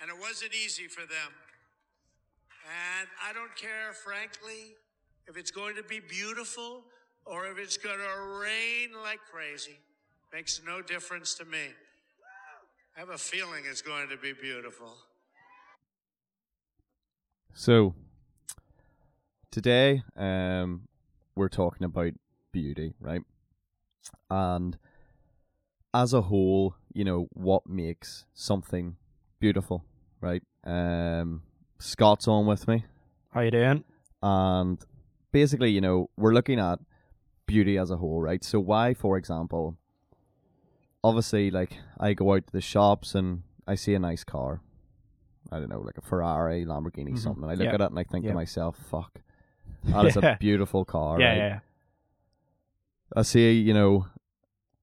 and it wasn't easy for them. And I don't care, frankly, if it's going to be beautiful or if it's going to rain like crazy. Makes no difference to me. I have a feeling it's going to be beautiful. So today, um, we're talking about beauty, right? And as a whole, you know, what makes something beautiful, right? Um, Scott's on with me, How you doing? and basically, you know, we're looking at beauty as a whole, right? So why, for example, obviously, like I go out to the shops and I see a nice car. I don't know, like a Ferrari, Lamborghini, Mhm. something. I look Yeah. at it and I think Yeah. to myself, "Fuck, that is Yeah. a beautiful car." yeah, right? yeah, yeah. I see, you know,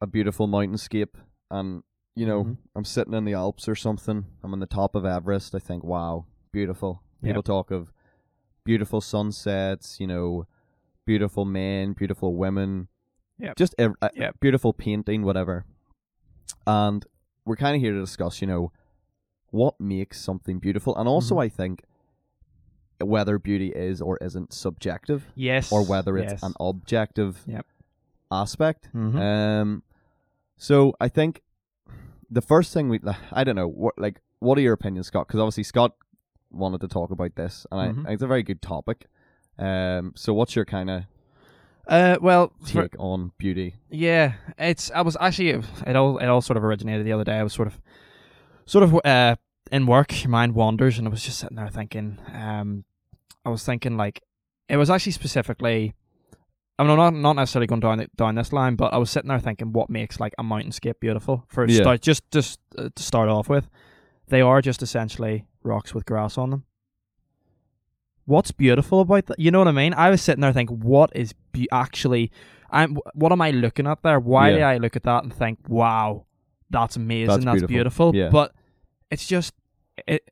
a beautiful mountainscape, and you know, Mhm. I'm sitting in the Alps or something. I'm on the top of Everest. I think, wow, beautiful. People Yep. talk of beautiful sunsets, you know, beautiful men, beautiful women, yeah, just ev- uh, Yep. beautiful painting, whatever. And we're kind of here to discuss, you know, what makes something beautiful, and also Mhm. I think whether beauty is or isn't subjective Yes. or whether it's yes. an objective Yep. aspect. Mhm. Um, so I think the first thing we, I don't know, what like, what are your opinions, Scott? Because obviously Scott wanted to talk about this, and I, Mhm. I it's a very good topic. Um, so what's your kind of Uh, well, for, take on beauty? yeah, it's. I was actually it all it all sort of originated the other day. I was sort of, sort of uh in work, your mind wanders, and I was just sitting there thinking. Um, I was thinking like, it was actually specifically. I mean, I'm not not necessarily going down down this line, but I was sitting there thinking, what makes like a mountainscape beautiful? For a Yeah. start, just just uh, to start off with, they are just essentially rocks with grass on them. What's beautiful about that? You know what I mean? I was sitting there thinking, what is be- actually? I'm. What am I looking at there? Why Yeah. do I look at that and think, wow, that's amazing, That's that's, beautiful. beautiful? Yeah. But it's just, it.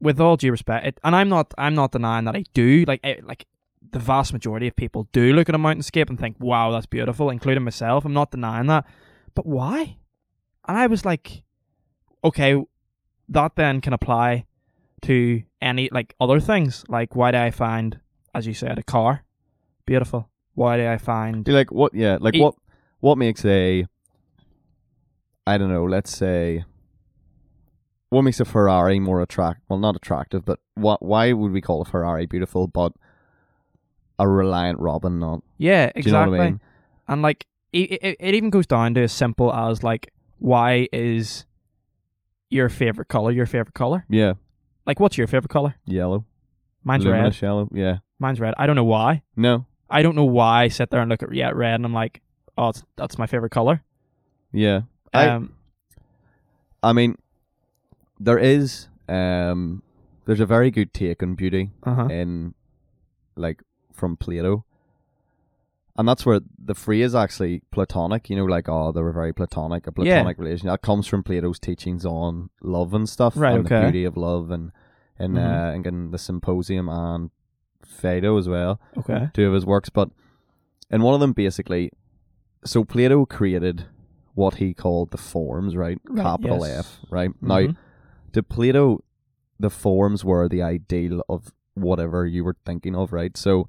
With all due respect, it, and I'm not. I'm not denying that I do. Like, it, like the vast majority of people do look at a mountainscape and think, wow, that's beautiful, including myself. I'm not denying that. But why? And I was like, okay, that then can apply to any like other things. Like why do I find, as you said, a car beautiful? Why do I find Do you like what? Yeah, like E- what? What makes a? I don't know. Let's say. What makes a Ferrari more attract? Well, not attractive, but what? Why would we call a Ferrari beautiful, but a Reliant Robin not? yeah, Do you know exactly. I mean? And like it, it, it even goes down to as simple as like why is your favorite color your favorite color? Yeah, Like what's your favorite color? yellow. Mine's red. yellow. Yeah. Mine's red. I don't know why. No. I don't know why I sit there and look at yeah red and I'm like, oh, that's my favorite color. Yeah. I. Um, I mean, there is. Um. There's a very good take on beauty uh huh. in, like, from Plato. And that's where the phrase actually platonic, you know, like oh, they were very platonic, a Yeah. platonic relation. That comes from Plato's teachings on love and stuff, Right, and the okay. beauty of love, and and Mhm. uh, and in the Symposium and Phaedo as well. Okay. two of his works, but in one of them, basically, so Plato created what he called the forms, right? Right, Capital yes. F, right? Now, Mhm. to Plato, the forms were the ideal of whatever you were thinking of, right? So,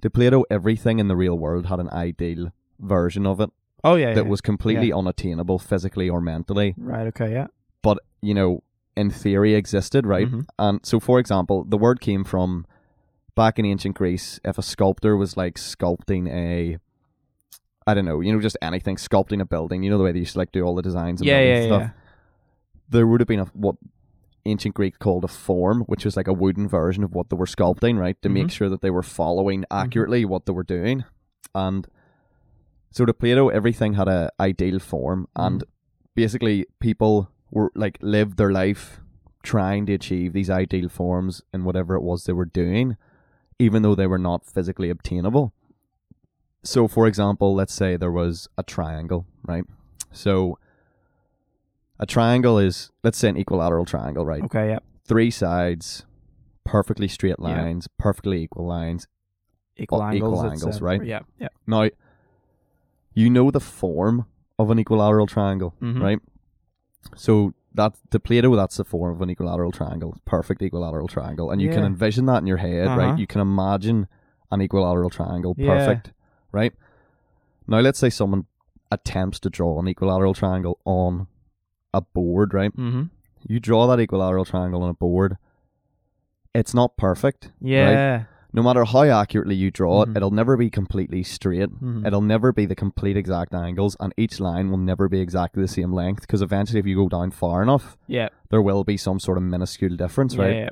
to Plato, everything in the real world had an ideal version of it oh yeah, that yeah. was completely unattainable physically or mentally, right. Okay. Yeah. but, you know, in theory existed, right? Mhm. And so, for example, the word came from back in ancient Greece. If a sculptor was like sculpting a, I don't know, you know, just anything, sculpting a building, you know, the way they used to like do all the designs and Yeah, yeah, stuff. yeah. There would have been a what ancient Greek called a form, which was like a wooden version of what they were sculpting, right, to make Mhm. sure that they were following accurately what they were doing, and so to Plato, everything had a ideal form, and basically people were like lived their life trying to achieve these ideal forms in whatever it was they were doing, even though they were not physically obtainable. So, for example, let's say there was a triangle, right? So, a triangle is, let's say, an equilateral triangle, right? Okay. Yeah. Three sides, perfectly straight Yeah. lines, perfectly equal lines. Equal Well, angles. equal it's, angles, uh, right? Yeah. Yeah. Now, you know the form of an equilateral triangle, Mhm. right? So that to Plato, that's the form of an equilateral triangle, perfect equilateral triangle, and you can Yeah. envision that in your head, Uh-huh. right? You can imagine an equilateral triangle, Yeah. perfect, right? Now, let's say someone attempts to draw an equilateral triangle on a board, right? Mm-hmm. You draw that equilateral triangle on a board. It's not perfect, right? Yeah. No matter how accurately you draw Mhm. it, it'll never be completely straight. Mhm. It'll never be the complete exact angles, and each line will never be exactly the same length. Because eventually, if you go down far enough, Yeah. there will be some sort of minuscule difference, right? Yeah.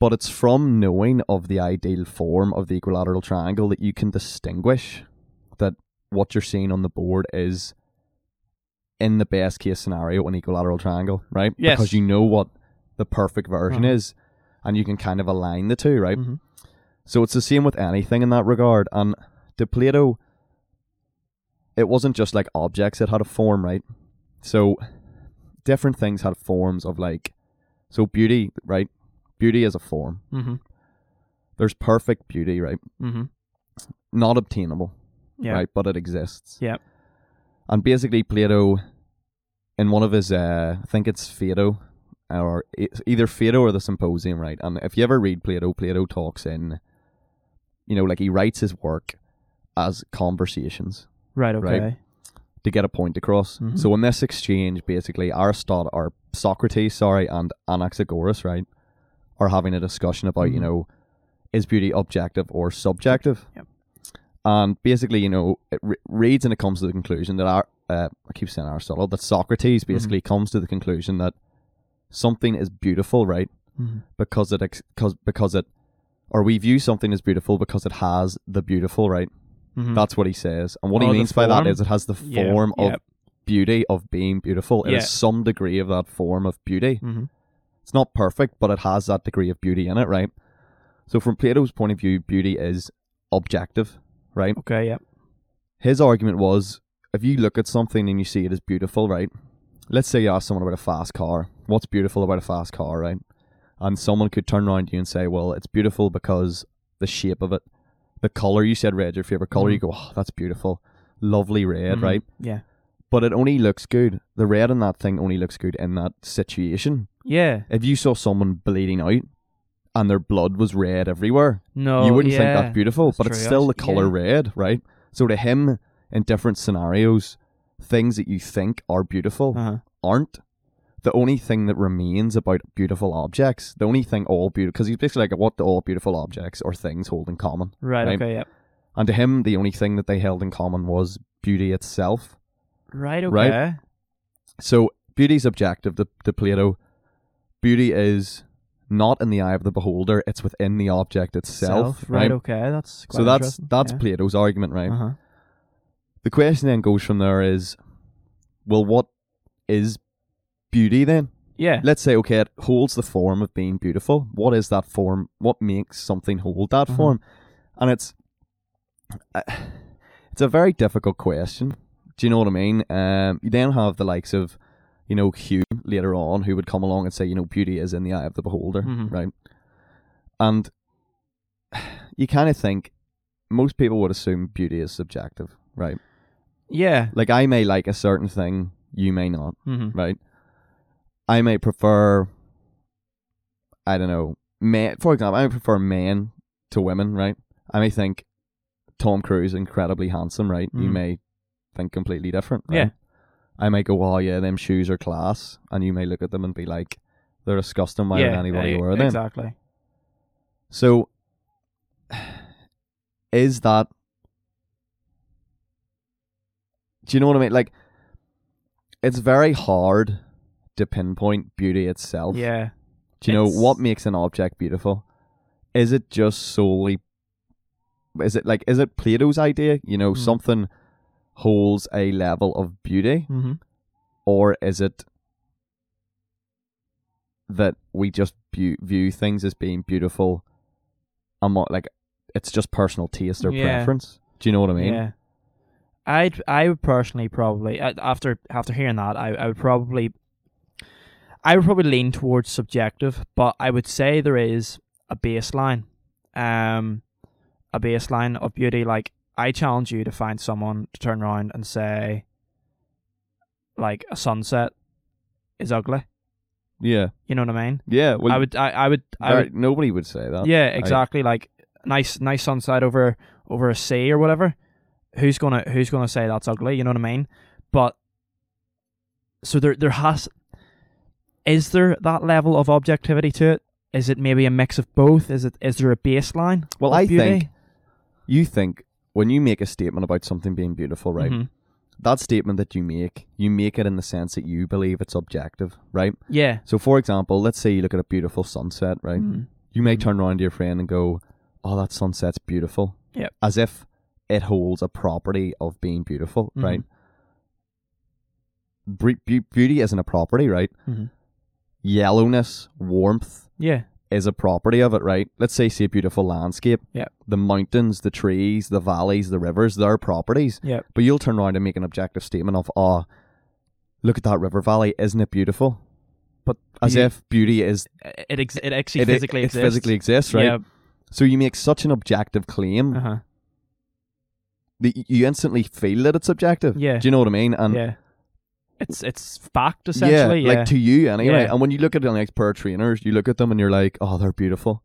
But it's from knowing of the ideal form of the equilateral triangle that you can distinguish that what you're seeing on the board is, in the best case scenario, an equilateral triangle, right? Yes. Because you know what the perfect version Uh-huh. is, and you can kind of align the two, right? Mhm. So it's the same with anything in that regard. And to Plato, it wasn't just like objects that had a form, right? So different things had forms of like, so beauty, right? Beauty is a form. Mm-hmm. There's perfect beauty, right? Mm-hmm. Not obtainable, Yeah. right? But it exists. Yeah. And basically, Plato, in one of his, uh, I think it's Phaedo, or e- either Phaedo or the Symposium, right? And if you ever read Plato, Plato talks in, you know, like he writes his work as conversations Right. Okay. Right. to get a point across. Mhm. So in this exchange, basically, Aristotle or Socrates, sorry, and Anaxagoras, right, are having a discussion about, you Mhm. know, is beauty objective or subjective? Yep. And basically, you know, it re- reads and it comes to the conclusion that our, uh, I keep saying Aristotle, that Socrates Mm-hmm. basically comes to the conclusion that something is beautiful, right, Mhm. because it ex- cause, because it, or we view something as beautiful because it has the beautiful, right? Mhm. That's what he says. And what Oh, he means by that is it has the Yeah, form of yeah. beauty of being beautiful. It Yeah. has some degree of that form of beauty. Mhm. It's not perfect, but it has that degree of beauty in it, right? So from Plato's point of view, beauty is objective, right? Okay. Yeah. His argument was if you look at something and you see it as beautiful, right? Let's say you ask someone about a fast car. What's beautiful about a fast car, right? And someone could turn around to you and say, well, it's beautiful because the shape of it, the color. You said red, your favorite color. Mhm. You go, oh, that's beautiful. Lovely red, Mhm. right? Yeah. But it only looks good. The red in that thing only looks good in that situation. Yeah. If you saw someone bleeding out and their blood was red everywhere, No. you wouldn't yeah. think that's beautiful, That's but it's still the color yeah. red, right? So to him, in different scenarios, things that you think are beautiful Uh-huh. aren't. The only thing that remains about beautiful objects, the only thing all beautiful, because he's basically like what do all beautiful objects or things hold in common. Right. Right. Okay. Yeah. And to him, the only thing that they held in common was beauty itself. Right. Okay. Right. So beauty's objective to, to Plato. Beauty is not in the eye of the beholder; it's within the object itself. Right. right. Okay. That's so that's that's yeah. Plato's argument, right? Uh-huh. The question then goes from there is, well, what is beauty then? Yeah. Let's say okay, it holds the form of being beautiful. What is that form? What makes something hold that Uh-huh. form? And it's uh, it's a very difficult question. Do you know what I mean? Um, you then have the likes of, you know, Hume later on, who would come along and say, you know, beauty is in the eye of the beholder, Mhm. right? And you kind of think most people would assume beauty is subjective, right? Yeah. Like I may like a certain thing, you may not, Mm-hmm. right? I may prefer, I don't know, men. For example, I may prefer men to women, right? I may think Tom Cruise is incredibly handsome, right? You Mhm. may think completely different, right? Yeah. I may go, oh yeah, them shoes are class, and you may look at them and be like, they're disgusting. Why would anybody eh, wear them? Exactly. So, is that? Do you know what I mean? Like, it's very hard to pinpoint beauty itself. Yeah. Do you know It's- what makes an object beautiful? Is it just solely? Is it like is it Plato's idea? You know, Hmm. something holds a level of beauty, Mm-hmm. or is it that we just view, view things as being beautiful, and what like it's just personal taste or Yeah. preference? Do you know what I mean? Yeah. I'd I would personally probably after after hearing that I, I would probably I would probably lean towards subjective, but I would say there is a baseline, um, a baseline of beauty. Like I challenge you to find someone to turn around and say, like a sunset, is ugly. Yeah. You know what I mean? Yeah. Well, I would. I, I would. I would. nobody would say that. Yeah, exactly. like nice, nice sunset over over a sea or whatever. Who's gonna Who's gonna say that's ugly? You know what I mean? But so there, there has. Is there that level of objectivity to it? Is it maybe a mix of both? Is it? Is there a baseline? Well, I beauty? think you think when you make a statement about something being beautiful, right? Mhm. That statement that you make, you make it in the sense that you believe it's objective, right? Yeah. So, for example, let's say you look at a beautiful sunset, right? Mhm. You may Mhm. turn around to your friend and go, "Oh, that sunset's beautiful," Yep. as if it holds a property of being beautiful, Mhm. right? Bre- be- beauty isn't a property, right? Mhm. Yellowness, warmth Yeah. Is a property of it, right? Let's say, see a beautiful landscape. Yeah. The mountains, the trees, the valleys, the rivers, they're properties. Yeah. But you'll turn around and make an objective statement of, oh, look at that river valley, isn't it beautiful? But As you- if beauty is it ex- it actually it, physically it exists. physically exists, right? Yeah. So you make such an objective claim Uh huh. that you instantly feel that it's objective. Yeah. Do you know what I mean? And yeah. It's it's fact essentially. yeah, Yeah. like to you anyway. Yeah. And when you look at the next pair of trainers, you look at them and you're like, oh, they're beautiful.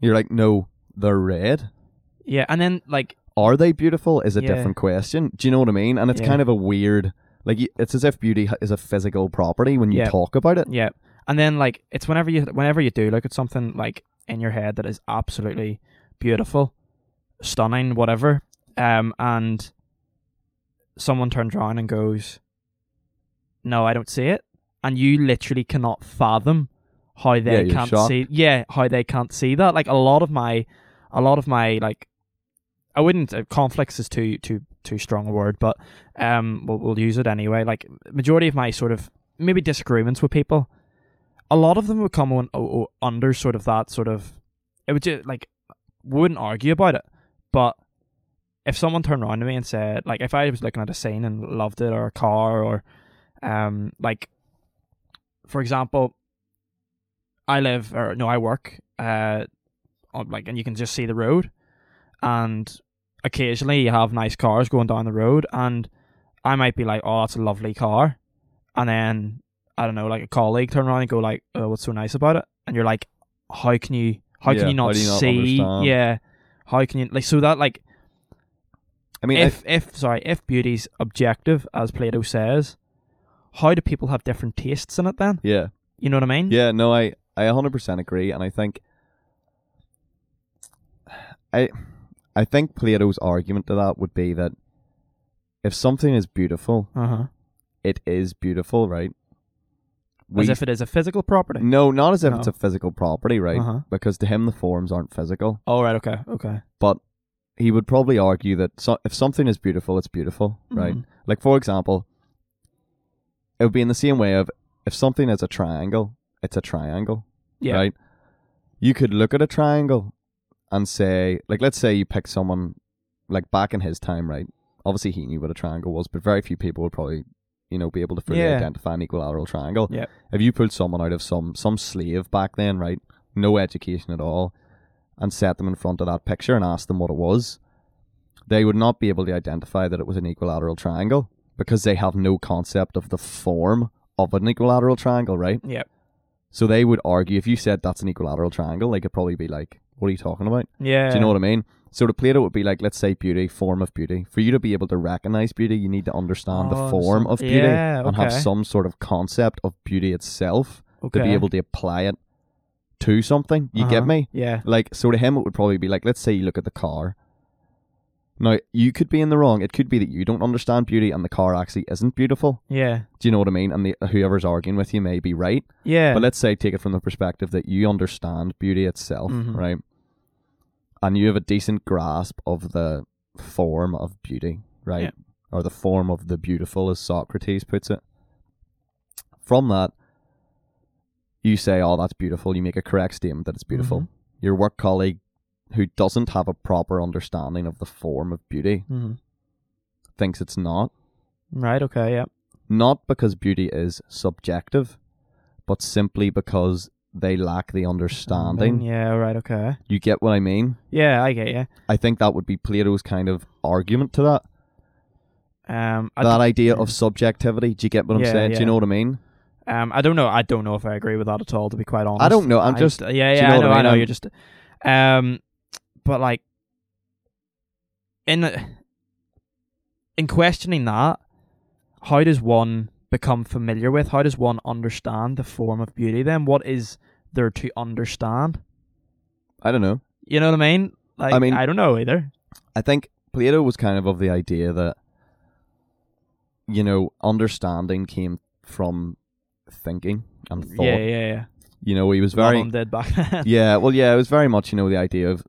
You're like, no, they're red. yeah. And then like Are they beautiful? Is a Yeah. different question. Do you know what I mean? And it's kind of a weird, like it's as if beauty is a physical property when you talk about it. Yeah, and then like it's whenever you whenever you do look at something like in your head that is absolutely beautiful, stunning, whatever, um, and someone turns around and goes, "No, I don't see it," and you literally cannot fathom how they you're can't shocked. see. Yeah, how they can't see that. Like a lot of my, a lot of my like, I wouldn't uh, conflicts is too too too strong a word, but um, we'll, we'll use it anyway. Like majority of my sort of maybe disagreements with people, a lot of them would come on oh, oh, under sort of that sort of. It would just like wouldn't argue about it, but if someone turned around to me and said like if I was looking at a scene and loved it or a car or um like for example I live or no I work uh on like and you can just see the road. And occasionally you have nice cars going down the road and I might be like oh that's a lovely car. And then I don't know like a colleague turn around and go like oh what's so nice about it? And you're like how can you how Yeah, can you not you not see understand? yeah how can you like so that like I mean, if if sorry if beauty's objective as Plato says how do people have different tastes in it then yeah, you know what I mean yeah, no, I, I 100% agree. And I think, I, I think Plato's argument to that would be that if something is beautiful, uh-huh it is beautiful, right? as if it is a physical property no, not as if No. it's a physical property, right? uh-huh Because to him, the forms aren't physical. oh right okay okay But he would probably argue that so, if something is beautiful, it's beautiful, right? Mhm. Like, for example, it would be in the same way of if something is a triangle, it's a triangle, yeah right? You could look at a triangle and say, like, let's say you pick someone, like, back in his time, right? Obviously, he knew what a triangle was, but very few people would probably, you know, be able to fully Yeah. identify an equilateral triangle. Yep. If you pulled someone out of some some slave back then, right, no education at all, and set them in front of that picture and asked them what it was, they would not be able to identify that it was an equilateral triangle because they have no concept of the form of an equilateral triangle, right? yeah So they would argue if you said that's an equilateral triangle, they could probably be like, "What are you talking about?" yeah Do you know what I mean? So to Plato would be like, let's say beauty, form of beauty. For you to be able to recognize beauty, you need to understand the Oh, form so- of beauty yeah, and have some sort of concept of beauty itself okay. to be able to apply it to something. You get Uh-huh. me? yeah Like, so to him, it would probably be like, let's say you look at the car. Now, you could be in the wrong. It could be that you don't understand beauty and the car actually isn't beautiful. yeah Do you know what I mean? And the, whoever's arguing with you may be right. yeah But let's say take it from the perspective that you understand beauty itself, Mhm. right? And you have a decent grasp of the form of beauty, right? Yeah. Or the form of the beautiful, as Socrates puts it. From that, you say, "Oh, that's beautiful." You make a correct statement that it's beautiful. Mhm. Your work colleague, who doesn't have a proper understanding of the form of beauty, Mhm. thinks it's not. right okay yeah Not because beauty is subjective, but simply because they lack the understanding. yeah right okay You get what I mean? yeah I get you I think that would be Plato's kind of argument to that. um I that idea yeah. of subjectivity. Do you get what I'm Yeah, saying? Do you know what I mean? Um, I don't know. I don't know if I agree with that at all. To be quite honest, I don't know. I'm just. yeah, you yeah. know I I know. I mean? know. I'm- You're just. Um, but like, in in questioning that, how does one become familiar with? How does one understand the form of beauty? Then, what is there to understand? I don't know. You know what I mean? Like, I mean- I don't know either. I think Plato was kind of of the idea that, you know, understanding came from thinking and thought. Yeah, yeah, yeah. You know, he was A lot of very. did back then. yeah, well, yeah, it was very much, you know, the idea of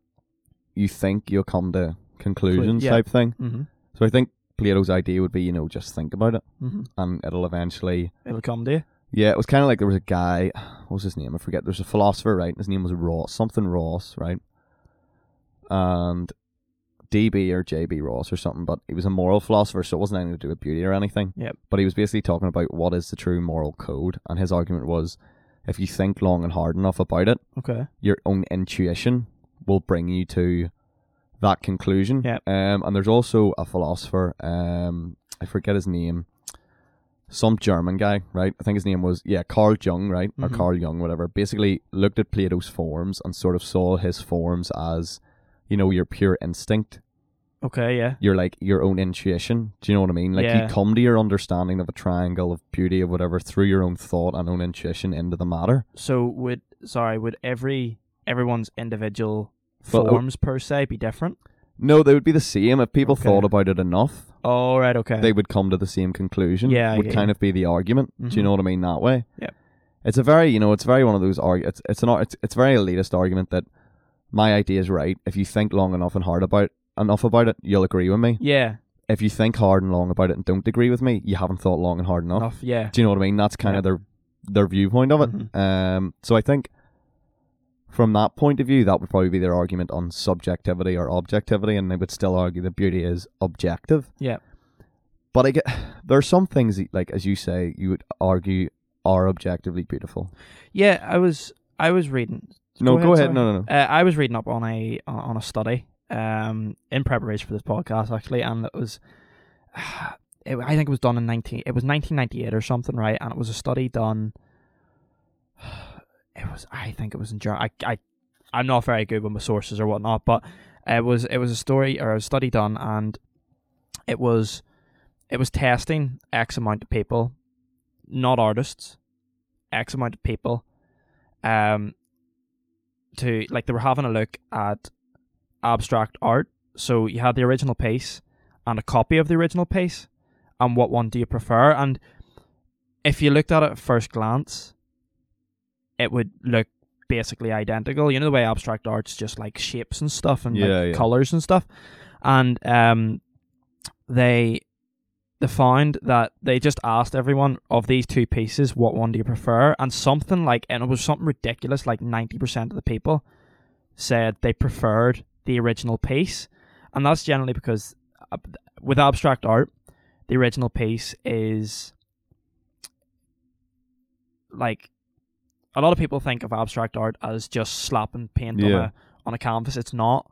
you think you'll come to conclusions yeah. type thing. mm-hmm. So I think Plato's idea would be, you know, just think about it Mm-hmm. and it'll eventually. It'll come to you. Yeah, it was kind of like there was a guy. What was his name? I forget. There's a philosopher, right? His name was Ross, something Ross, right? And DB or JB Ross or something, but he was a moral philosopher, so it wasn't anything to do with beauty or anything. Yep. But he was basically talking about what is the true moral code, and his argument was, if you think long and hard enough about it, Okay. your own intuition will bring you to that conclusion. Yep. Um, and there's also a philosopher, um, I forget his name, some German guy, right? I think his name was yeah Carl Jung, right, or Mhm. Carl Jung, whatever. Basically, looked at Plato's forms and sort of saw his forms as, you know, your pure instinct, Okay. Yeah. You're like your own intuition. Do you know what I mean? Like Yeah. you come to your understanding of a triangle of beauty of whatever through your own thought and own intuition into the matter. So would sorry would every everyone's individual Forms per se be different? No, they would be the same if people Okay. thought about it enough. Oh right. Okay. they would come to the same conclusion. Yeah, would get kind you. of be the argument. Do you Mhm. know what I mean that way? Yeah. It's a very, you know, it's very one of those arguments. It's it's an it's it's very elitist argument that my idea is right. If you think long enough and hard about enough about it, you'll agree with me. yeah. If you think hard and long about it and don't agree with me, you haven't thought long and hard enough. Enough. Yeah. Do you know what I mean? That's kind of their their viewpoint of it. Mhm. Um, so I think from that point of view, that would probably be their argument on subjectivity or objectivity, and they would still argue that beauty is objective. Yeah. But I get there are some things that, like as you say, you would argue are objectively beautiful. Yeah. I was I was reading. No, go ahead. sorry. No, no, no. Uh, I was reading up on a on- on a study um in preparation for this podcast actually, and it was. It, I think it was done in nineteen. It was nineteen ninety eight or something, right? And it was a study done. It was. I think it was in. I, I, I'm not very good with my sources or whatnot, but it was. It was a story or a study done, and it was. It was testing X amount of people, not artists, X amount of people, um, to like they were having a look at abstract art. So you had the original piece and a copy of the original piece, and what one do you prefer? And if you looked at it at first glance, it would look basically identical. You know the way abstract art's just like shapes and stuff and Yeah, like yeah. colors and stuff. And um they they found that they just asked everyone of these two pieces, what one do you prefer? And something like, and it was something ridiculous, like 90% of the people said they preferred the original piece. And that's generally because uh, with abstract art, the original piece is like a lot of people think of abstract art as just slapping paint on a on a canvas. It's not.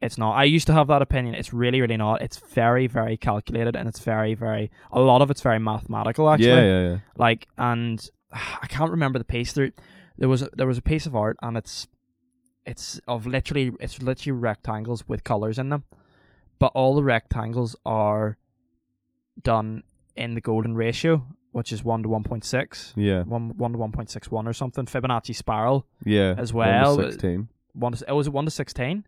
It's not. I used to have that opinion. It's really, really not. It's very, very calculated, and it's very, very. A lot of it's very mathematical, actually. yeah, yeah, yeah. Like, and I can't remember the piece. There, there was a, there was a piece of art, and it's, it's of literally, it's literally rectangles with colors in them, but all the rectangles are done in the golden ratio, which is one to one point six. Yeah, One, one to one point six one or something. Fibonacci spiral. yeah. As One to well, 16. One to, oh, was it one to sixteen?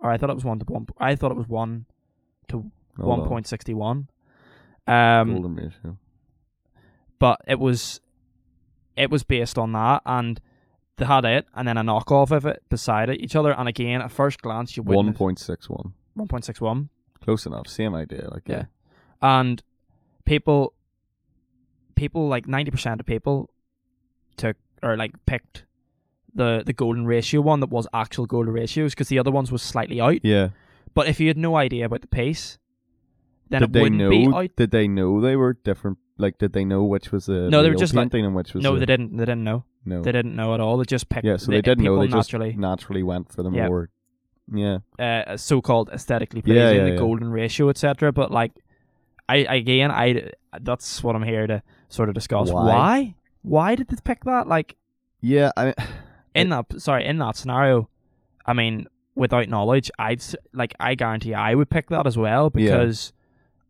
Or I thought it was one to one. I thought it was one to one on. point sixty one. Um, Golden ratio. but it was it was based on that and they had it and then a knockoff of it beside it each other and again at first glance you One wouldn't point six one. 1.61 Close enough. Same idea. Like Yeah. and people people like 90% of people took or like picked the the golden ratio one that was actual golden ratios because the other ones was slightly out Yeah. but if you had no idea about the pace then Did it wouldn't be know? out Did they know they were different? Like, did they know which was the No, they were just like- and which was no the, they didn't they didn't know no? they didn't know at all they just picked yeah, so the- they didn't know. They just naturally naturally went for the Yeah. more. Yeah. uh, so-called aesthetically Yeah, pleasing, yeah, the yeah. golden ratio, etc. But like, I again, I that's what I'm here to sort of discuss. Why? Why? Why did they pick that? Like Yeah, I mean, in that sorry in that scenario, I mean, without knowledge, I'd like I guarantee I would pick that as well Yeah. because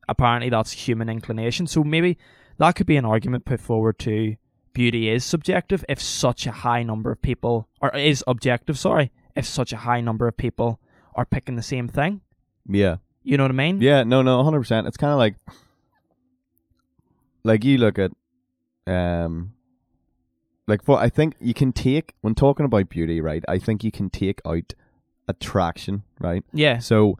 apparently that's human inclination. So maybe that could be an argument put forward to beauty is subjective if such a high number of people or is objective. Sorry, if such a high number of people are picking the same thing. yeah, You know what I mean? yeah, no, no, hundred percent. It's kind of like, like you look at, um, like for I think you can take when talking about beauty, right? I think you can take out attraction, right? Yeah. So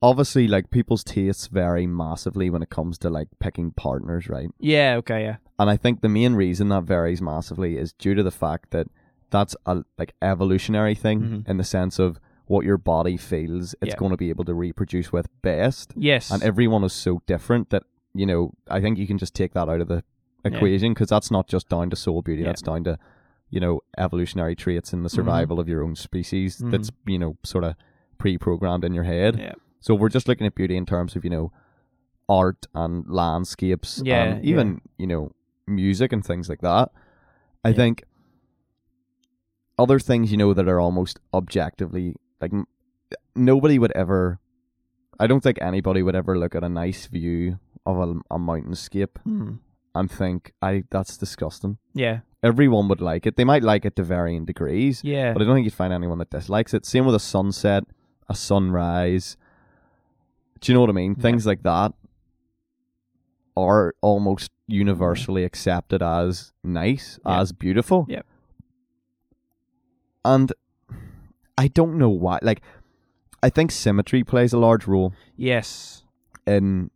obviously, like people's tastes vary massively when it comes to like picking partners, right? Yeah. Okay. Yeah. And I think the main reason that varies massively is due to the fact that that's a like evolutionary thing Mhm. in the sense of what your body feels it's Yeah. going to be able to reproduce with best. Yes. And everyone is so different that, you know, I think you can just take that out of the equation because that's not just down to soul beauty, Yeah. that's down to, you know, evolutionary traits and the survival of your own species Mhm. that's, you know, sort of pre programmed in your head. yeah. So we're just looking at beauty in terms of, you know, art and landscapes Yeah, and even, you know, music and things like that. I Yeah. think other things, you know, that are almost objectively like m- nobody would ever I don't think anybody would ever look at a nice view of a, a mountainscape Hmm. and think, I that's disgusting. Yeah. Everyone would like it. They might like it to varying degrees, Yeah. but I don't think you'd find anyone that dislikes it. Same with a sunset, a sunrise. Do you know what I mean? Yeah. Things like that are almost universally accepted as nice, Yeah. as beautiful. Yeah. And I don't know why. Like, I think symmetry plays a large role yes. in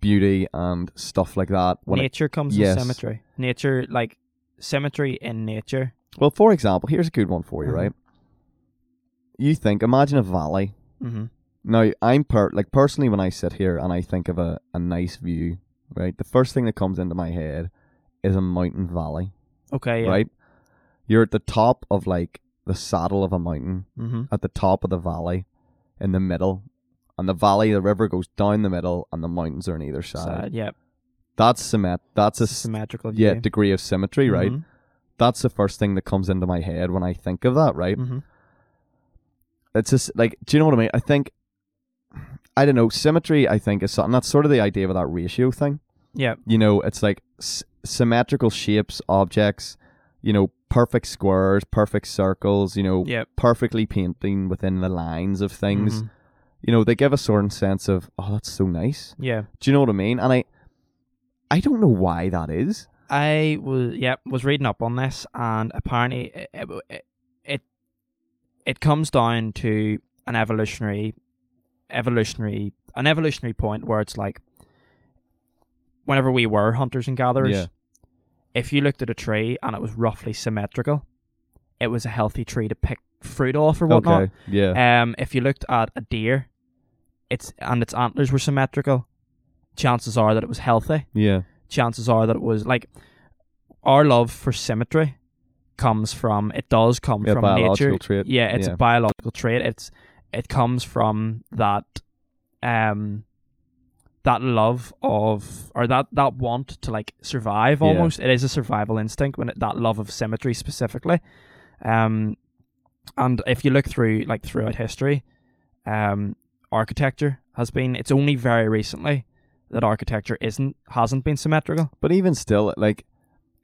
beauty and stuff like that. When it- nature comes yes. in symmetry. Nature, like symmetry in nature. well, for example, here's a good one for you, Mhm. right? You think, imagine a valley Mm-hmm. Now, I'm per like personally when I sit here and I think of a, a nice view, right? The first thing that comes into my head is a mountain valley, Okay. Yeah. right? You're at the top of like the saddle of a mountain, Mm-hmm. at the top of the valley, in the middle, and the valley, the river goes down the middle, and the mountains are on either side. Side. Yeah. That's symmet. That's a Symmetrical. yeah degree of symmetry, right? Mhm. That's the first thing that comes into my head when I think of that, right? Mhm. it's just like do you know what I mean? I think I don't know, symmetry I think is something that's sort of the idea of that ratio thing. Yeah. You know, it's like s- symmetrical shapes, objects, you know, perfect squares, perfect circles, you know, Yeah. perfectly painting within the lines of things. Mhm. You know, they give a certain sense of, oh, that's so nice. Yeah. Do you know what I mean? And I I don't know why that is. I was yeah was reading up on this, and apparently it it it, it comes down to an evolutionary evolutionary an evolutionary point where it's like whenever we were hunters and gatherers, Yeah. if you looked at a tree and it was roughly symmetrical, it was a healthy tree to pick fruit off or whatnot. Okay. Yeah. Um, if you looked at a deer, its and its antlers were symmetrical, chances are that it was healthy. yeah. Chances are that it was like our love for symmetry comes from it does come Yeah, from biological nature. trait. Yeah, it's Yeah. a biological trait. It's it comes from that um that love of or that that want to like survive Yeah. almost. It is a survival instinct when it, that love of symmetry specifically. Um and if you look through like throughout history, um architecture has been it's only very recently that architecture isn't hasn't been symmetrical. But even still, like,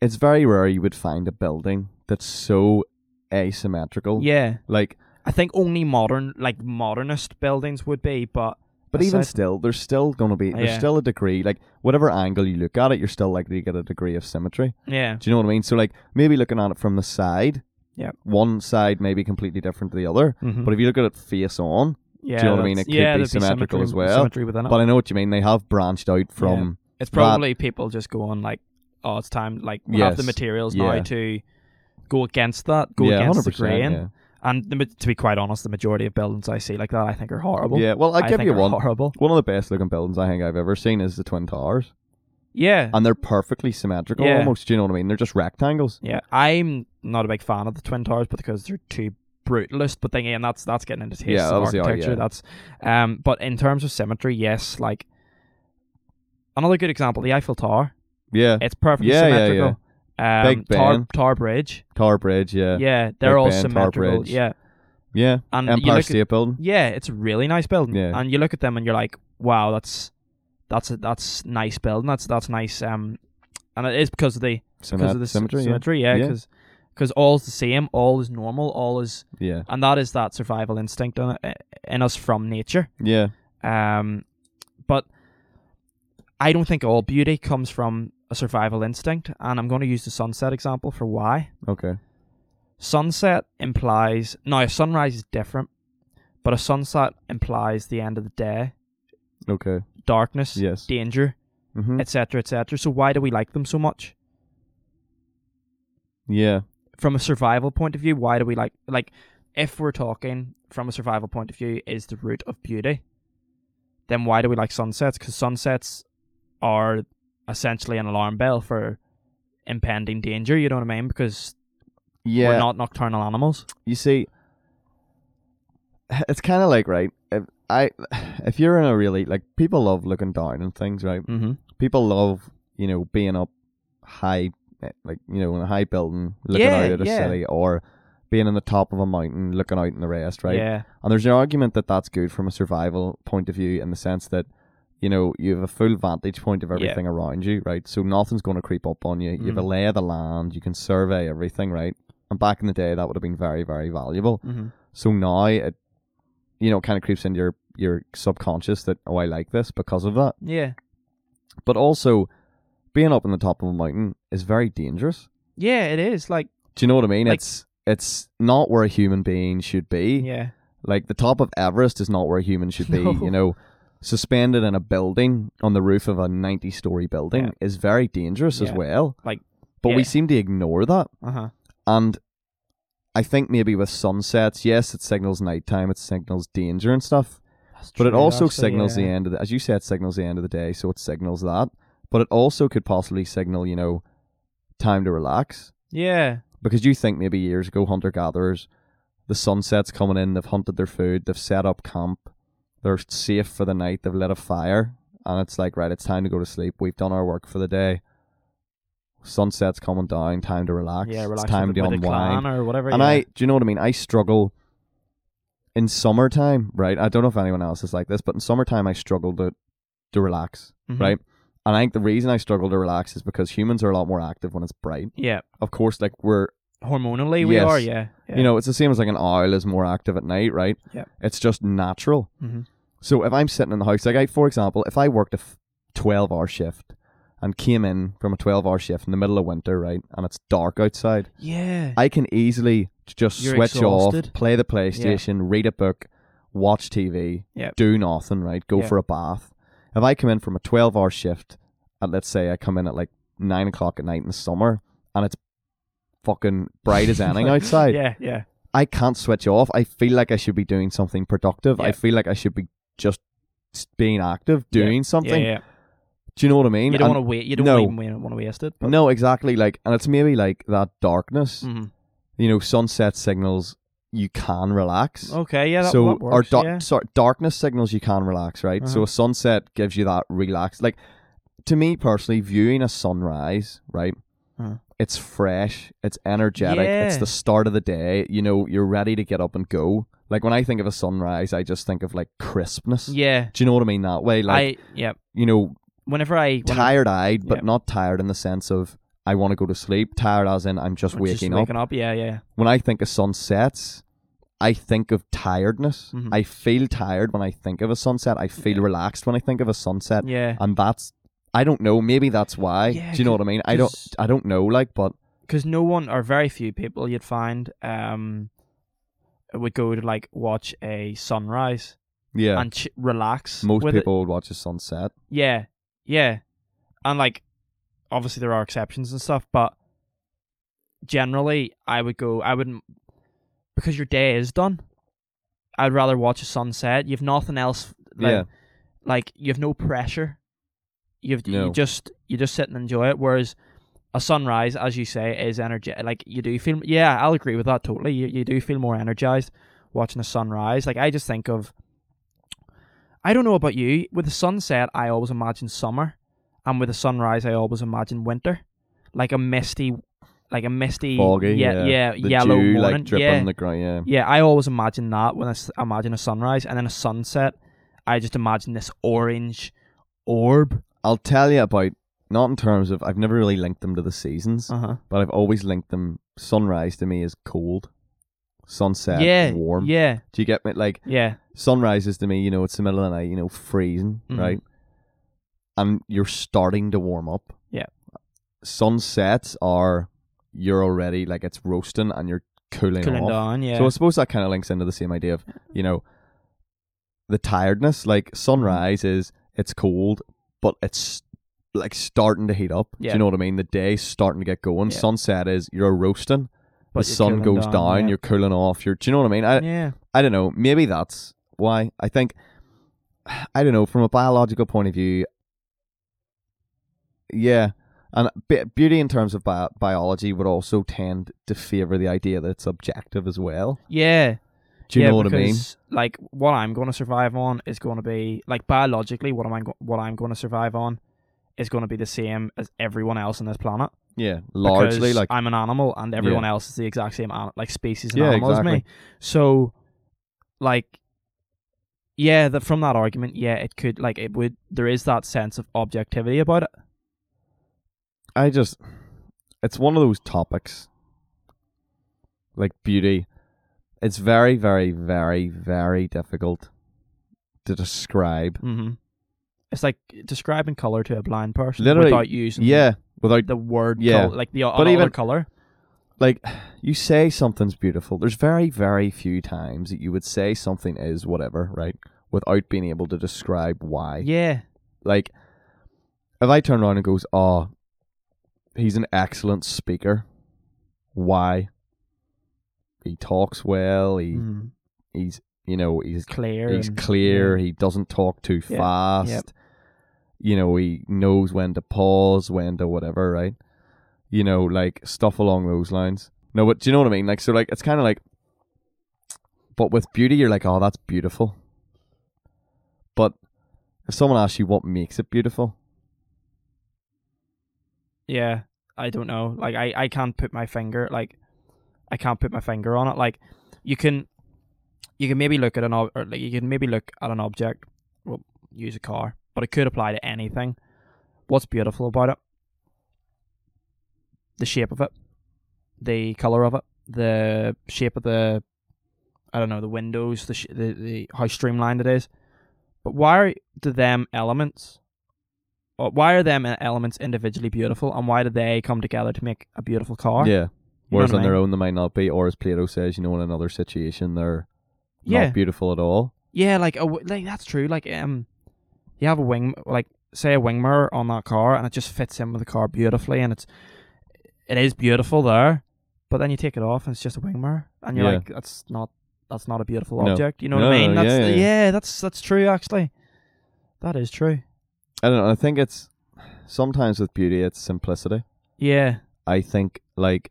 it's very rare you would find a building that's so asymmetrical. Yeah. Like, I think only modern like modernist buildings would be, but but even still, there's still going to be, there's Yeah. still a degree, like, whatever angle you look at it, you're still likely to get a degree of symmetry. yeah. Do you know what I mean? So, like, maybe looking at it from the side, Yeah. one side may be completely different to the other. Mhm. But if you look at it face on, Yeah, Do you know what I mean? It could yeah, be symmetrical as well, Symmetry within it. but I know what you mean. They have branched out from, it's that- probably people just going like, "Oh, it's time like we have the Yes, materials now yeah. to go against that, go yeah, against the grain." Yeah. And the, to be quite honest, the majority of buildings I see like that, I think are horrible. yeah, well, I'll I give you one. Horrible. One of the best looking buildings I think I've ever seen is the Twin Towers. Yeah, And they're perfectly symmetrical Yeah. almost. Do you know what I mean? They're just rectangles. yeah. I'm not a big fan of the twin towers, but because they're too brutalist. But then again, that's that's getting into taste Yeah, of are, architecture. yeah. That's um. But in terms of symmetry, yes, like another good example, the Eiffel Tower. Yeah. It's perfectly Yeah, yeah, symmetrical. Um, Big Tar, Ben. Tower Bridge. Tower Bridge, yeah. Yeah, they're Big all Ben, symmetrical. Bridge. Yeah, Yeah. and you Empire look State at, Building. yeah, it's a really nice building. Yeah. and you look at them and you're like, wow, that's that's a, that's nice building. That's that's nice. Um, and it is because of the because of the symmetry. symmetry. Yeah, Yeah. Because all's the same, all is normal, all is, Yeah. and that is that survival instinct in, in us from nature. Yeah. Um, but I don't think all beauty comes from a survival instinct, and I'm going to use the sunset example for why. Okay. Sunset implies now a sunrise is different, but a sunset implies the end of the day, Okay. darkness, Yes. danger, Mm-hmm. etc., etc. So why do we like them so much? Yeah. From a survival point of view, why do we like like if we're talking from a survival point of view is the root of beauty, then why do we like sunsets? Because sunsets are essentially an alarm bell for impending danger. You know what I mean? Because Yeah. we're not nocturnal animals. you see, it's kind of like right. If I, if you're in a really like people love looking down and things, right? Mm-hmm. People love you know being up high, like you know in a high building looking Yeah, out at a yeah. city, or being on the top of a mountain looking out in the rest, right? Yeah. And there's an argument that that's good from a survival point of view in the sense that, you know, you have a full vantage point of Yeah. everything around you, right? So nothing's going to creep up on you. You have a lay of the land. You can survey everything, right? And back in the day, that would have been very, very valuable. Mm-hmm. So now it, you know, kind of creeps into your your subconscious that oh, I like this because of that. Yeah. But also, being up on the top of a mountain is very dangerous. Yeah, it is. Like, Do you know what I mean? Like- it's it's not where a human being should be. yeah. Like the top of Everest is not where a human should be. No. You know, suspended in a building on the roof of a ninety-story building Yeah. is very dangerous as well. Like, but yeah. we seem to ignore that. Uh huh. And I think maybe with sunsets, yes, it signals nighttime, it signals danger and stuff. But it also signals the end of the, as you said, it signals the end of the day, so it signals that. But it also could possibly signal, you know, time to relax. Yeah. Because you think maybe years ago, hunter gatherers, the sunset's coming in, they've hunted their food, they've set up camp, they're safe for the night, they've lit a fire, and it's like, right, it's time to go to sleep. We've done our work for the day. Sunset's coming down, time to relax. Yeah. Relax it's time to unwind. or whatever. And yeah. I, do you know what I mean? I struggle in summertime, right? I don't know if anyone else is like this, but in summertime, I struggle to to relax, Mhm. right? And I think the reason I struggle to relax is because humans are a lot more active when it's bright. Yeah. Of course, like we're, Hormonally, we Yes. are. Yeah. yeah. you know, it's the same as like an owl is more active at night, right? Yeah. It's just natural. Mm-hmm. So if I'm sitting in the house, like I, for example, if I worked a f- 12 hour shift and came in from a 12 hour shift in the middle of winter, right, and it's dark outside, Yeah. I can easily just You're switch exhausted. off, play the PlayStation, read a book, watch TV, Yep. do nothing, right? Go Yep. for a bath. If I come in from a 12 hour shift, and let's say I come in at like 9 o'clock at night in the summer, and it's fucking bright as anything outside, Yeah. Yeah. I can't switch off. I feel like I should be doing something productive. I feel like I should be just being active, doing something. Yeah. yeah. Do you know what I mean? You don't want to wait. You don't no. even want to waste it. But, no, exactly. Like, and it's maybe like that darkness. Mhm. You know, sunset signals you can relax. Okay. Yeah. That, so that or works. da- yeah. sorry, darkness signals you can relax, right? So Uh-huh. a sunset gives you that relax. Like to me personally, viewing a sunrise, right? Uh-huh. It's fresh, it's energetic, it's the start of the day. You know, you're ready to get up and go. Like when I think of a sunrise, I just think of like crispness. Yeah. Do you know what I mean that way? Like I. Yeah. you know, Whenever I. Tired eyed, but yeah. not tired in the sense of I want to go to sleep. Tired as in I'm just I'm waking up waking up. Yeah. Yeah. when I think of sunsets, I think of tiredness. Mhm. I feel tired when I think of a sunset. I feel Yeah. relaxed when I think of a sunset, Yeah. and that's I don't know. Maybe that's why. Yeah, Do you know what I mean? I don't. I don't know. Like, but because no one or very few people you'd find um would go to like watch a sunrise yeah, and ch- relax. most with it. people would watch a sunset. Yeah, yeah, and like obviously there are exceptions and stuff, but generally I would go. I wouldn't because your day is done. I'd rather watch a sunset. You've nothing else. Like, yeah, like you have no pressure. You've No. you just you just sit and enjoy it. Whereas a sunrise, as you say, is energy. Like you do feel. Yeah, I'll agree with that totally. You you do feel more energized watching a sunrise. Like I just think of. I don't know about you. With the sunset, I always imagine summer, and with the sunrise, I always imagine winter, like a misty, like a misty, Foggy, yeah, yeah. yeah, yellow dew, morning, like dripping yeah, the ground. Yeah. yeah. I always imagine that when I s- imagine a sunrise, and then a sunset. I just imagine this orange orb. I'll tell you about not in terms of I've never really linked them to the seasons, Uh huh. but I've always linked them. Sunrise to me is cold, sunset yeah, warm. Yeah, Do you get me? Like yeah, sunrises to me, you know, it's the middle of the night, you know, freezing, Mhm. right? And you're starting to warm up. Yeah. Sunsets are you're already like it's roasting and you're cooling, cooling off. down. Yeah, So I suppose that kind of links into the same idea of, you know, the tiredness. Like sunrise mm-hmm. is it's cold, but it's like starting to heat up. Yeah. Do you know what I mean? The day's starting to get going. Yeah. Sunset is you're roasting. But the you're sun goes down, down, yeah. you're cooling off. You're, do you know what I mean? I, yeah, I don't know. Maybe that's why. I think, I don't know, from a biological point of view, yeah. And beauty in terms of bi- biology would also tend to favor the idea that it's objective as well. yeah. Do you yeah, know what I mean? Like what I'm going to survive on is going to be like biologically what am I go- what I'm going to survive on is going to be the same as everyone else on this planet. Yeah, largely because like I'm an animal and everyone Yeah. else is the exact same an- like species and Yeah, animal as me. So, like, yeah, that from that argument, yeah, it could like it would. There is that sense of objectivity about it. I just it's one of those topics like beauty. It's very, very, very, very difficult to describe. Mm-hmm. It's like describing color to a blind person Literally, without using Yeah, without the word Yeah. like the But another even- color. like you say something's beautiful. There's very, very few times that you would say something is whatever, right? Without being able to describe why. Yeah, Like if I turn around and goes, Oh, he's an excellent speaker. Why? He talks well, he Mhm. he's you know, he's clear. he's clear, yeah. he doesn't talk too Yeah, fast. yep. You know, he knows when to pause, when to whatever, right? You know, like stuff along those lines. No, but do you know what I mean? Like so like it's kinda like but with beauty you're like, Oh, that's beautiful. But if someone asks you what makes it beautiful, Yeah, I don't know. Like I, I can't put my finger like I can't put my finger on it. Like you can you can maybe look at an ob- or like you can maybe look at an object. Well, use a car, but it could apply to anything. What's beautiful about it? The shape of it, the color of it, the shape of the I don't know the windows, the sh- the, the how streamlined it is. But why do them elements why are them elements individually beautiful and why do they come together to make a beautiful car? yeah. You Whereas what I on their own they might not be, or as Plato says, you know, in another situation they're Yeah. not beautiful at all. Yeah, like a, w- like that's true. Like um, you have a wing, like say a wing mirror on that car, and it just fits in with the car beautifully, and it's it is beautiful there. But then you take it off, and it's just a wing mirror, and you're Yeah. like, that's not that's not a beautiful No. object. You know No, what I mean? That's yeah, yeah, yeah. that's that's true. Actually, that is true. I don't know, I think it's sometimes with beauty it's simplicity. Yeah. I think like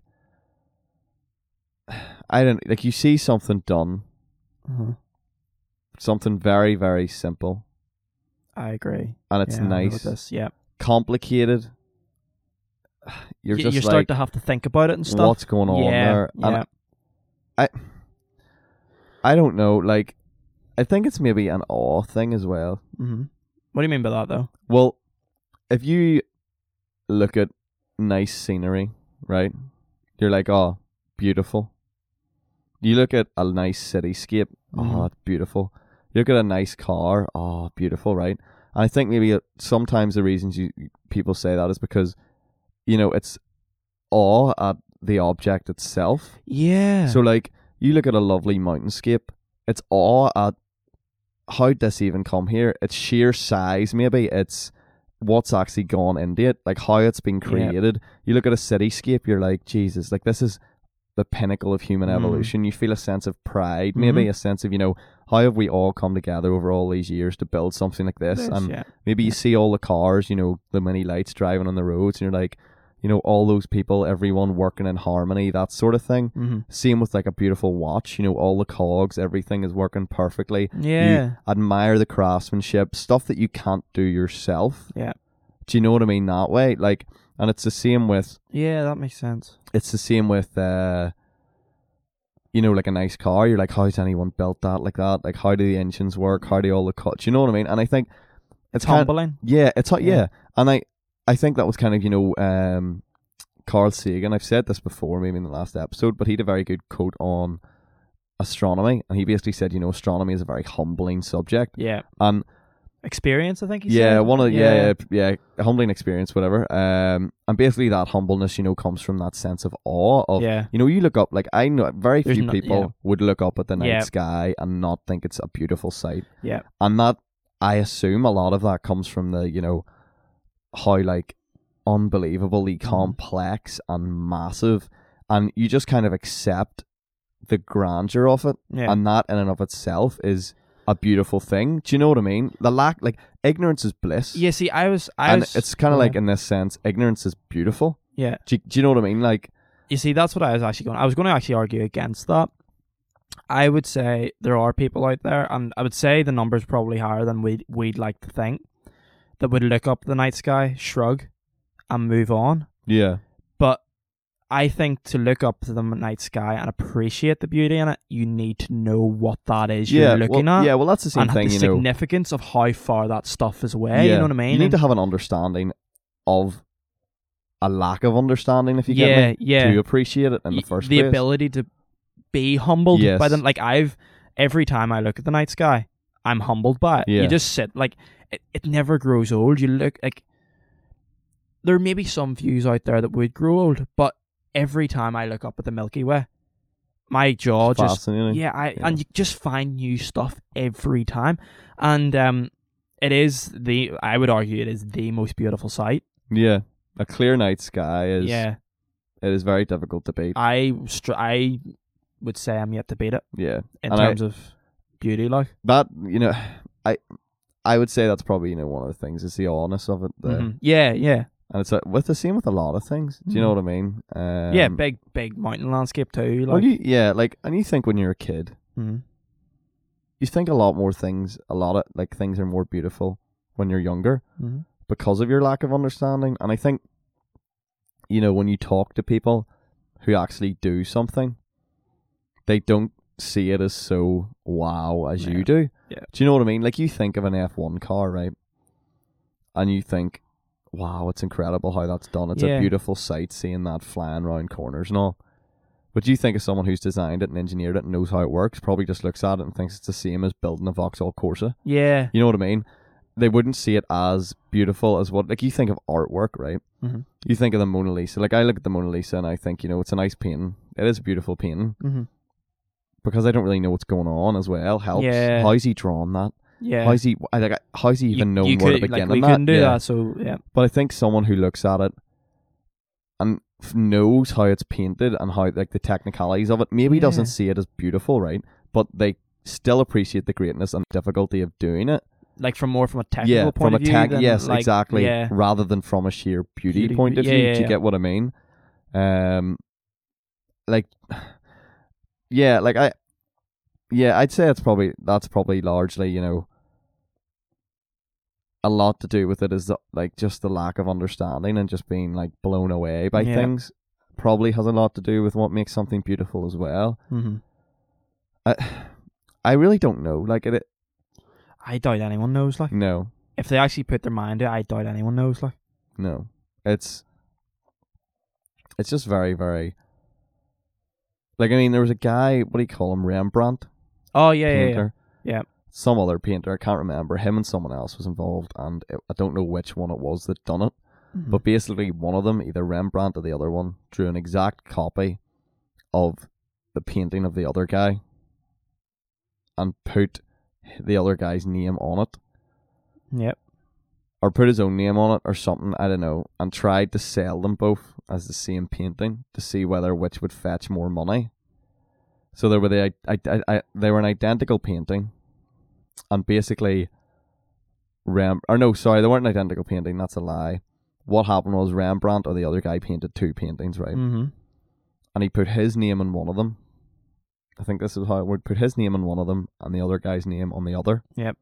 I don't like you see something done, uh something very very simple, I agree. and it's Yeah, nice. Yeah. Complicated. You're Y- just you start like to have to think about it and stuff. what's going on yeah. there, Yeah. and I don't know. Like I think it's maybe an awe thing as well. hmm What do you mean by that, though? Well, if you look at nice scenery, right? You're like, oh, beautiful. You look at a nice cityscape, Mhm. oh, it's beautiful. You look at a nice car, oh, beautiful, right? And I think maybe sometimes the reasons you people say that is because, you know, it's awe at the object itself. Yeah. So like you look at a lovely mountainscape, it's awe at how this even come here? It's sheer size, maybe it's what's actually gone into it, like how it's been Yeah. created. You look at a cityscape, you're like, Jesus, like this is the pinnacle of human Mhm. evolution. You feel a sense of pride, maybe Mhm. a sense of, you know, how have we all come together over all these years to build something like this? This, and yeah. maybe you see all the cars, you know, the many lights driving on the roads, and you're like, you know, all those people, everyone working in harmony, that sort of thing. hmm Same with like a beautiful watch, you know, all the cogs, everything is working perfectly. Yeah. You admire the craftsmanship, stuff that you can't do yourself. Yeah. Do you know what I mean that way? Like, and it's the same with Yeah, that makes sense. it's the same with uh you know like a nice car you're like how's anyone built that like that like how do the engines work how do all the cuts you know what i mean and i think It's kind humbling. yeah it's. Yeah. yeah and i i think that was kind of you know um carl sagan i've said this before maybe in the last episode but he had a very good quote on astronomy and he basically said you know astronomy is a very humbling subject Yeah. and Experience, I think he yeah, said. one of yeah, yeah, yeah, a humbling experience, whatever. Um, and basically that humbleness, you know, comes from that sense of awe of, Yeah. you know, you look up like I know very There's few no- people yeah. would look up at the night Yeah. sky and not think it's a beautiful sight, Yeah. and that I assume a lot of that comes from the, you know, how like unbelievably Mm-hmm. complex and massive, and you just kind of accept the grandeur of it, Yeah. and that in and of itself is a beautiful thing. Do you know what I mean? The lack, like ignorance is bliss. yeah, see, I was. I and was, it's kind of yeah. like in this sense, ignorance is beautiful. Yeah. Do you, do you know what I mean? Like, You see, that's what I was actually going. I was going to actually argue against that. I would say there are people out there, and I would say the number's probably higher than we'd we'd like to think, that would look up the night sky, shrug, and move on. yeah, But I think to look up to the night sky and appreciate the beauty in it, you need to know what that is yeah, you're looking well, at. yeah. Well, that's the same and thing, the you know. significance of how far that stuff is away. yeah, You know what I mean? You need And- to have an understanding of a lack of understanding, if you yeah, get me, yeah. to appreciate it in the first the place. The ability to be humbled Yes. by them. Like I've every time I look at the night sky, I'm humbled by it. Yeah. You just sit like it, it never grows old. You look like there may be some views out there that would grow old, but every time I look up at the Milky Way, my jaw It's just fascinating. yeah, I Yeah. and you just find new stuff every time, and um, it is the I would argue it is the most beautiful sight. yeah. A clear night sky is yeah, it is very difficult to beat. I str- I would say I'm yet to beat it yeah, in And I- terms of beauty, like. that you know, I I would say that's probably you know one of the things is the awness of it. The, Mhm. Yeah, yeah, And it's a, with the same with a lot of things. Do you know Mhm. what I mean? Um, yeah. Big, big mountain landscape too. Well, you, yeah, like, and you think when you're a kid, Mhm. you think a lot more things. A lot of like things are more beautiful when you're younger Mhm. because of your lack of understanding. And I think, you know, when you talk to people who actually do something, they don't see it as so wow as Yeah. you do. Yeah. Do you know what I mean? Like you think of an F1 car, right? And you think, wow, it's incredible how that's done. It's Yeah. a beautiful sight seeing that flying round corners and all. But you think of someone who's designed it and engineered it and knows how it works, probably just looks at it and thinks it's the same as building a Vauxhall Corsa. Yeah, You know what I mean? They wouldn't see it as beautiful as what like you think of artwork, right? Mhm. You think of the Mona Lisa. Like I look at the Mona Lisa and I think, you know, it's a nice painting. It is a beautiful painting hmm because I don't really know what's going on as well. Helps. Yeah. How's he drawn that? yeah. How's he? I like. How's he You- even known you where to begin like, we couldn't that? do Yeah. that. So yeah, But I think someone who looks at it and knows how it's painted and how like the technicalities of it maybe Yeah. doesn't see it as beautiful, right? But they still appreciate the greatness and difficulty of doing it. like from more from a technical yeah, point from of a view. tech. than, Yes, like, exactly. Yeah, Rather than from a sheer beauty, Beauty- point of view. yeah, Do you get what I mean? Um, like, yeah, like I, yeah, I'd say it's probably that's probably largely you know a lot to do with it is the, like just the lack of understanding and just being like blown away by Yeah. things. Probably has a lot to do with what makes something beautiful as well. hmm I, I really don't know. Like it, it I doubt anyone knows. Like, no, if they actually put their mind to it, I doubt anyone knows. Like, no, it's it's just very very. Like I mean, there was a guy. What do you call him? Rembrandt. oh yeah, yeah, yeah. painter. Yeah. Some other painter, I can't remember. Him and someone else was involved, and it, I don't know which one it was that done it. Mhm. But basically, one of them, either Rembrandt or the other one, drew an exact copy of the painting of the other guy, and put the other guy's name on it, yep. or put his own name on it, or something. I don't know, and tried to sell them both as the same painting to see whether which would fetch more money. So they were the I, I, I, they were an identical painting, and basically, Rem or no, sorry, they weren't an identical painting. That's a lie. What happened was Rembrandt or the other guy painted two paintings, right? Mm-hmm. And he put his name on one of them. I think this is how it would put his name on one of them and the other guy's name on the other. Yep.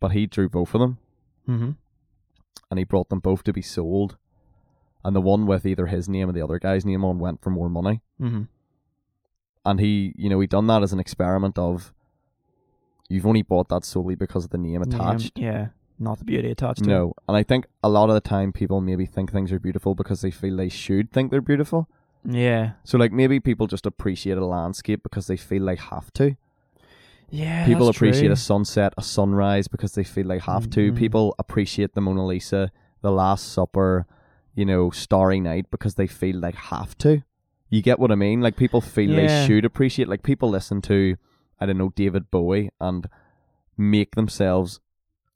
But he drew both of them. Mm-hmm. and he brought them both to be sold. And the one with either his name or the other guy's name on went for more money. Mm-hmm. And he, you know, he done that as an experiment of you've only bought that solely because of the name attached. yeah, not the beauty attached. to it. No, and I think a lot of the time people maybe think things are beautiful because they feel they should think they're beautiful. Yeah. So like maybe people just appreciate a landscape because they feel they have to. Yeah. people appreciate true. a sunset, a sunrise because they feel they have to. Mhm. People appreciate the Mona Lisa, the Last Supper, you know, Starry Night because they feel like have to. You get what I mean? Like people feel Yeah. they should appreciate. Like people listen to, I don't know, David Bowie and make themselves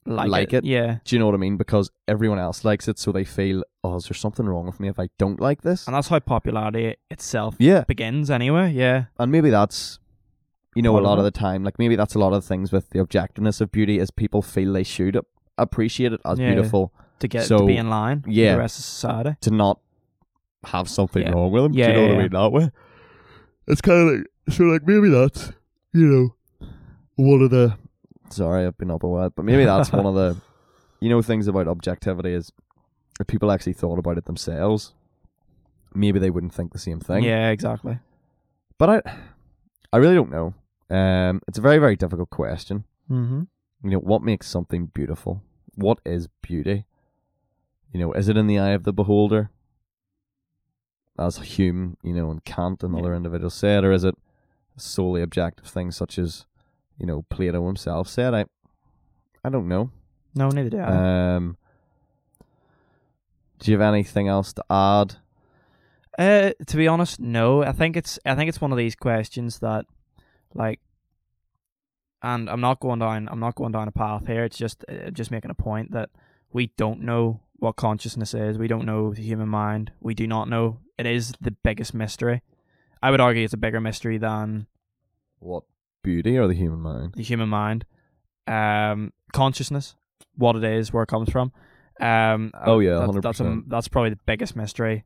like, like it. it. Yeah. Do you know what I mean? Because everyone else likes it, so they feel, oh, is there something wrong with me if I don't like this? And that's how popularity itself Yeah, begins anyway. Yeah. and maybe that's, you know, Part a lot of the time, like maybe that's a lot of things with the objectiveness of beauty is people feel they should appreciate it as Yeah. beautiful To get So, to be in line with the rest of society. to not have something Yeah. wrong with them. Yeah, Do you know yeah, what I mean that way? It's kind of like so, like maybe that's you know one of the. Sorry, I've been up a while, but maybe that's one of the, you know, things about objectivity is if people actually thought about it themselves, maybe they wouldn't think the same thing. Yeah, exactly. But I, I really don't know. Um, it's a very very difficult question. Mm-hmm. You know, what makes something beautiful? What is beauty? You know, is it in the eye of the beholder? As Hume, you know, and Kant and Yeah. other individuals said, or is it solely objective things such as, you know, Plato himself said? I I don't know. No, neither do I. Um Do you have anything else to add? Uh, to be honest, no. I think it's I think it's one of these questions that, like, and I'm not going down I'm not going down a path here. It's just uh, just making a point that we don't know what consciousness is. We don't know the human mind. We do not know. It is the biggest mystery. I would argue it's a bigger mystery than What beauty or the human mind? the human mind. Um, consciousness, what it is, where it comes from. Um, Oh, yeah, that- that's a, that's probably the biggest mystery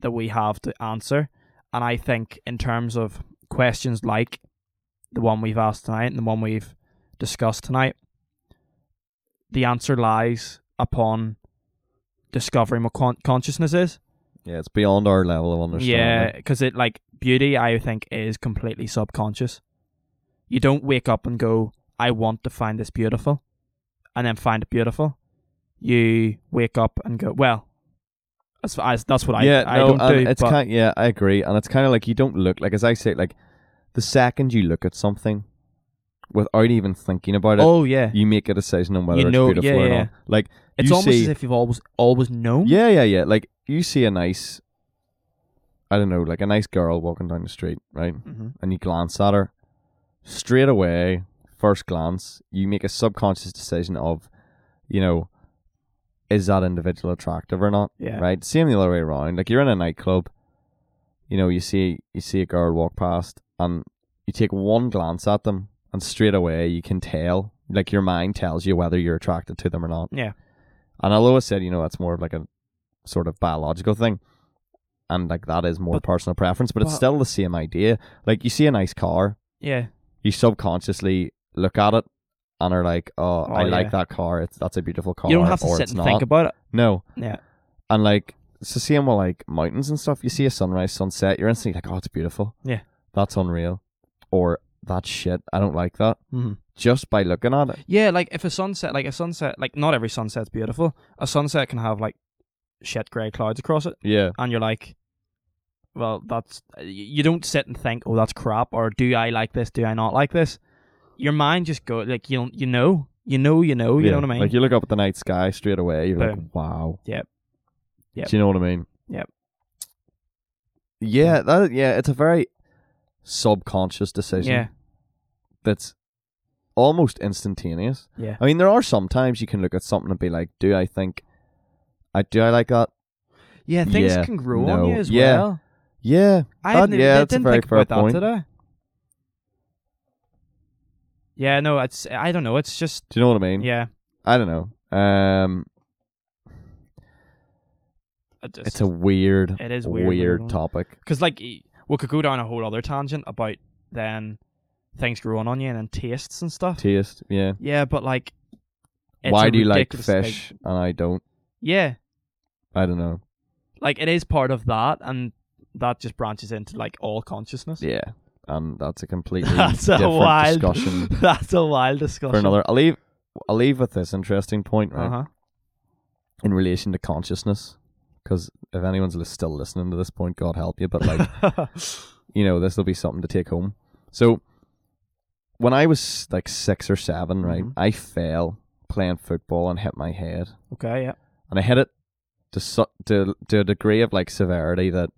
that we have to answer. And I think in terms of questions like the one we've asked tonight and the one we've discussed tonight, the answer lies upon discovering what con- consciousness is. Yeah, it's beyond our level of understanding. Yeah, because it like beauty, I think, is completely subconscious. You don't wake up and go, "I want to find this beautiful," and then find it beautiful. You wake up and go, "Well, that's as that's what I yeah, I no, don't do." it's kind. Yeah, I agree, and it's kind of like you don't look like, as I say, like the second you look at something without even thinking about it, oh yeah, you make a decision on whether You it's know- beautiful yeah, or yeah. not. Like, it's almost see- as if you've always always known. yeah, yeah, yeah. Like you see a nice, I don't know, like a nice girl walking down the street, right? hmm And you glance at her, straight away, first glance, you make a subconscious decision of, you know, is that individual attractive or not? Yeah. right? Same the other way around. Like you're in a nightclub, you know, you see you see a girl walk past, and you take one glance at them, and straight away you can tell. Like your mind tells you whether you're attracted to them or not. Yeah. And although I said, you know, that's more of like a sort of biological thing, and like that is more But- personal preference, but it's still the same idea. Like you see a nice car, Yeah. you subconsciously look at it and are like, oh, Oh, I like that car. It's that's a beautiful car. You don't have to sit and not. think about it. No, Yeah. and like it's the same with like mountains and stuff. You see a sunrise, sunset, you're instantly like, oh, it's beautiful. Yeah. That's unreal. Or that's shit. I don't like that. hmm Just by looking at it. Yeah, like if a sunset, like a sunset, like not every sunset's beautiful. A sunset can have like shit grey clouds across it. Yeah. and you're like, well, that's you don't sit and think, oh, that's crap, or do I like this? Do I not like this? Your mind just go like you you know, you know, you know, you yeah. know what I mean? Like you look up at the night sky straight away, you're Boom. like, wow. Yep. Yep. Do you know what I mean? Yep. Yeah, that yeah, it's a very subconscious decision yeah, that's almost instantaneous. yeah, I mean, there are some times you can look at something and be like, do I think I do I like that? yeah. Things Yeah, can grow no, on you as yeah. well. Yeah. I that- yeah, I that's a didn't very think fair about point. that today. Yeah, no, it's I don't know. It's just Do you know what I mean? yeah. I don't know. Um just- it's a weird it is weird, weird, weird. topic. Because like we could go down a whole other tangent about then things growing on you and then tastes and stuff. Taste, yeah. yeah, but like, it's Why do you like fish and I don't? Yeah, I don't know. like it is part of that, and that just branches into like all consciousness. Yeah, and that's a completely That's a wild discussion That's a wild discussion. for another. I'll leave. I'll leave with this interesting point, right? Uh huh. in relation to consciousness because if anyone's still listening to this point god help you but like you know this will be something to take home so when i was like six or 7 right Mhm. i fell playing football and hit my head okay. Yeah. and i hit it to, su- to, to a degree of like severity that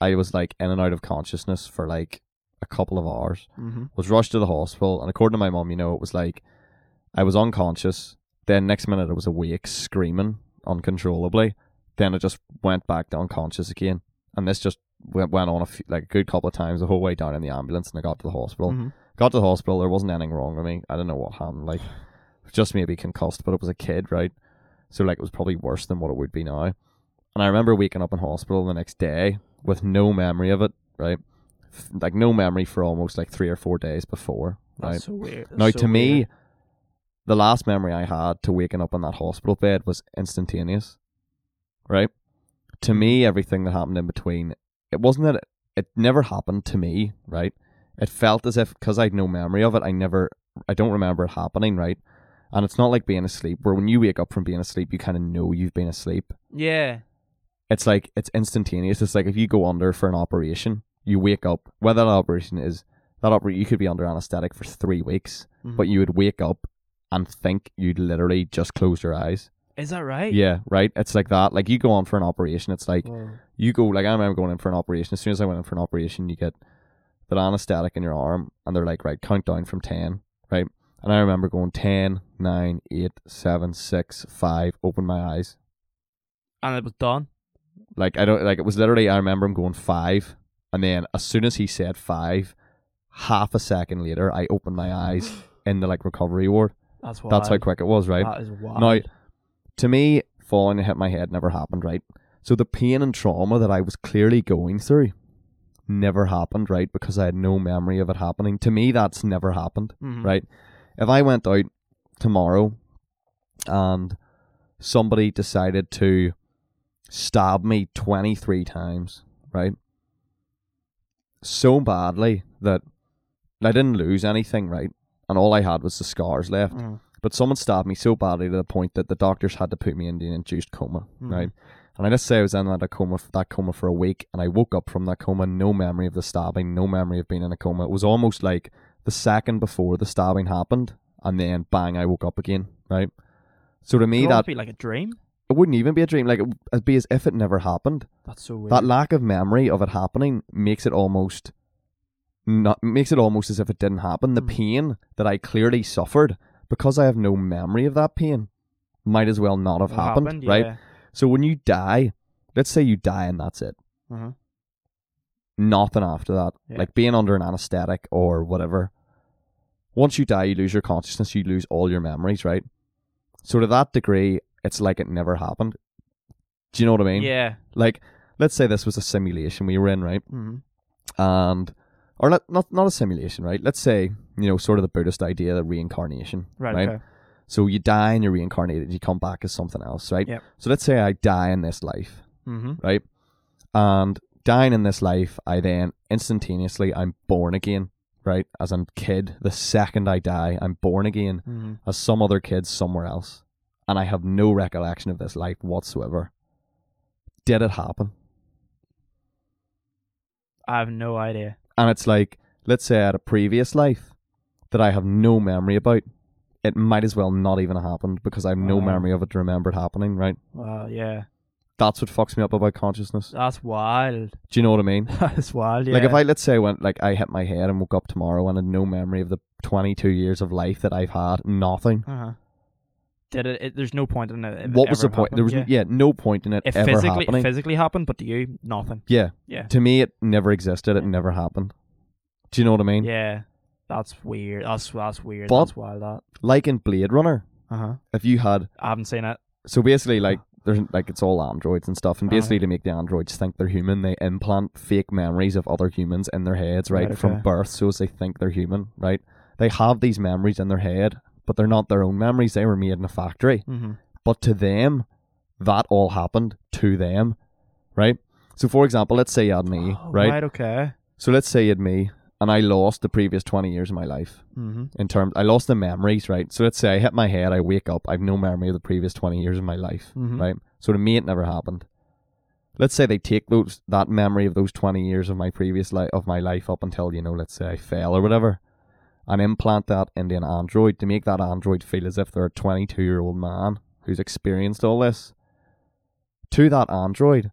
i was like in and out of consciousness for like a couple of hours Mm-hmm. was rushed to the hospital, and according to my mom, you know, it was like I was unconscious. Then next minute I was awake, screaming uncontrollably. Then I just went back to unconscious again, and this just went, went on a few, like a good couple of times the whole way down in the ambulance, and I got to the hospital. Mm-hmm. Got to the hospital, there wasn't anything wrong with me. I don't know what happened, like just maybe concussed, but it was a kid, right? So like it was probably worse than what it would be now. And I remember waking up in hospital the next day with no memory of it, right? F- Like no memory for almost like three or four days before, right? That's so weird. That's Now, so to me, weird. the last memory I had to waking up in that hospital bed was instantaneous. Right? To me, mm-hmm. everything that happened in between, it wasn't that it, it never happened to me, right? It felt as if, because I had no memory of it, I never, I don't remember it happening, right? And it's not like being asleep, where when you wake up from being asleep, you kind of know you've been asleep. yeah, It's like, it's instantaneous. It's like if you go under for an operation, you wake up, whether that operation is, that oper- you could be under anesthetic for three weeks Mhm. but you would wake up and think you'd literally just closed your eyes. is that right? Yeah, right. It's like that. Like you go on for an operation, it's like Whoa. you go. Like I remember going in for an operation. As soon as I went in for an operation, you get that anesthetic in your arm, and they're like, right, count down from ten, right. And I remember going 10, 9, 8, 7, 6, 5, open my eyes. and it was done. Like I don't like it was literally I remember him going five and then as soon as he said five, half a second later I opened my eyes in the like recovery ward. That's wild. That's how quick it was, right? That is wild. Now, to me, falling and hit my head never happened, right? So the pain and trauma that I was clearly going through never happened, right? Because I had no memory of it happening. To me, that's never happened, Mhm. right? If I went out tomorrow and somebody decided to stab me 23 times, right? So badly that I didn't lose anything, right? And all I had was the scars left. Mhm. But someone stabbed me so badly to the point that the doctors had to put me into an induced coma, Mhm. right? And I just say I was in that coma, that coma for a week, and I woke up from that coma, no memory of the stabbing, no memory of being in a coma. It was almost like the second before the stabbing happened, and then bang, I woke up again, right? So to me, that be like a dream. it wouldn't even be a dream. Like it would be as if it never happened. That's so weird. That lack of memory of it happening makes it almost not makes it almost as if it didn't happen. The Hmm. pain that I clearly suffered because I have no memory of that pain might as well not have It happened, right? Yeah. So when you die, let's say you die and that's it. Uh-huh. Nothing after that. Yeah. Like being under an anesthetic or whatever. Once you die, you lose your consciousness, you lose all your memories, right? So to that degree, it's like it never happened. Do you know what I mean? Yeah. Like, let's say this was a simulation we were in, right? Mm-hmm. and or not not not a simulation, right? Let's say you know sort of the Buddhist idea of reincarnation, Right. right? Okay. So you die and you're reincarnated, you come back as something else, right? Yep. So let's say I die in this life, Mm-hmm. right? And dying in this life, I then instantaneously I'm born again, right? As a kid, the second I die, I'm born again Mm-hmm. as some other kid somewhere else, and I have no recollection of this life whatsoever. Did it happen? I have no idea. and it's like let's say I had a previous life that I have no memory about, it might as well not even have happened because I have no Wow. memory of it to remember it happening, right? Wow. Yeah. That's what fucks me up about consciousness. That's wild. Do you know what I mean? That's wild. Yeah. Like if I let's say I went like I hit my head and woke up tomorrow and had no memory of the twenty two years of life that I've had, nothing. Uh-huh. Did it, it? There's no point in it. if it what was the ever point? There was happened, yeah. no point in it It ever physically happening. physically happened, but to you, nothing. yeah. Yeah. To me it never existed, it never happened. Do you know what I mean? Yeah. That's weird. That's that's weird. But- that's wild. That. Like in Blade Runner, Uh huh. if you had I haven't seen it. So basically, like there's like it's all androids and stuff, and Uh-huh. basically to make the androids think they're human, they implant fake memories of other humans in their heads, right, Right, from birth, so as they think they're human, right? They have these memories in their head, but they're not their own memories. They were made in a factory. Mm-hmm. But to them, that all happened to them, right? So, for example, let's say you had me, Oh, right? Right. Okay. So let's say you had me, and I lost the previous twenty years of my life Mm-hmm. in terms. I lost the memories, right? So let's say I hit my head, I wake up, I've no memory of the previous twenty years of my life, Mhm. right? So to me, it never happened. Let's say they take those that memory of those twenty years of my previous life of my life up until you know, let's say I fell or whatever, and implant that into an android to make that android feel as if they're a twenty-two year old man who's experienced all this. To that android,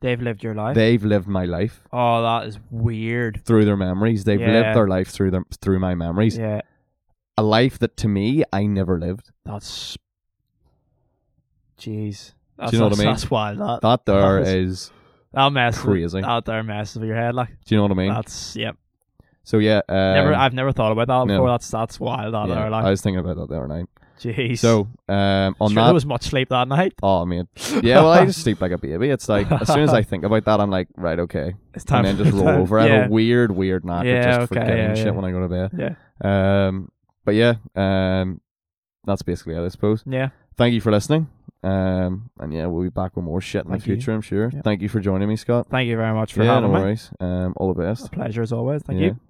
They've lived your life. they've lived my life oh, that is weird. through their memories. They've Yeah. lived their life through them through my memories. Yeah. A life that to me I never lived. That's. Jeez. That's, you know what I that's, mean? That's wild. That That there That is that mess crazy. out there messes with your head. Like Do you know what I mean? that's yep. so yeah, um, never. I've never thought about that no. before. That's that's wild. Out yeah, there. Like I was thinking about that the other night. Jeez. So um, on sure that, there was much sleep that night. oh man, yeah. Well, I just sleep like a baby. It's like as soon as I think about that, I'm like, right, okay, It's time. and then just roll over. I have a weird, weird knack of just okay, forgetting yeah, shit when I go to bed. Yeah. Um, but yeah, um, that's basically it, I suppose. Yeah. Thank you for listening. Um, and yeah, we'll be back with more shit in Thank the you. future. I'm sure. Yeah. Thank you for joining me, Scott. Thank you very much for yeah, no having me. worries. Um, all the best. A pleasure as always. Thank yeah. you.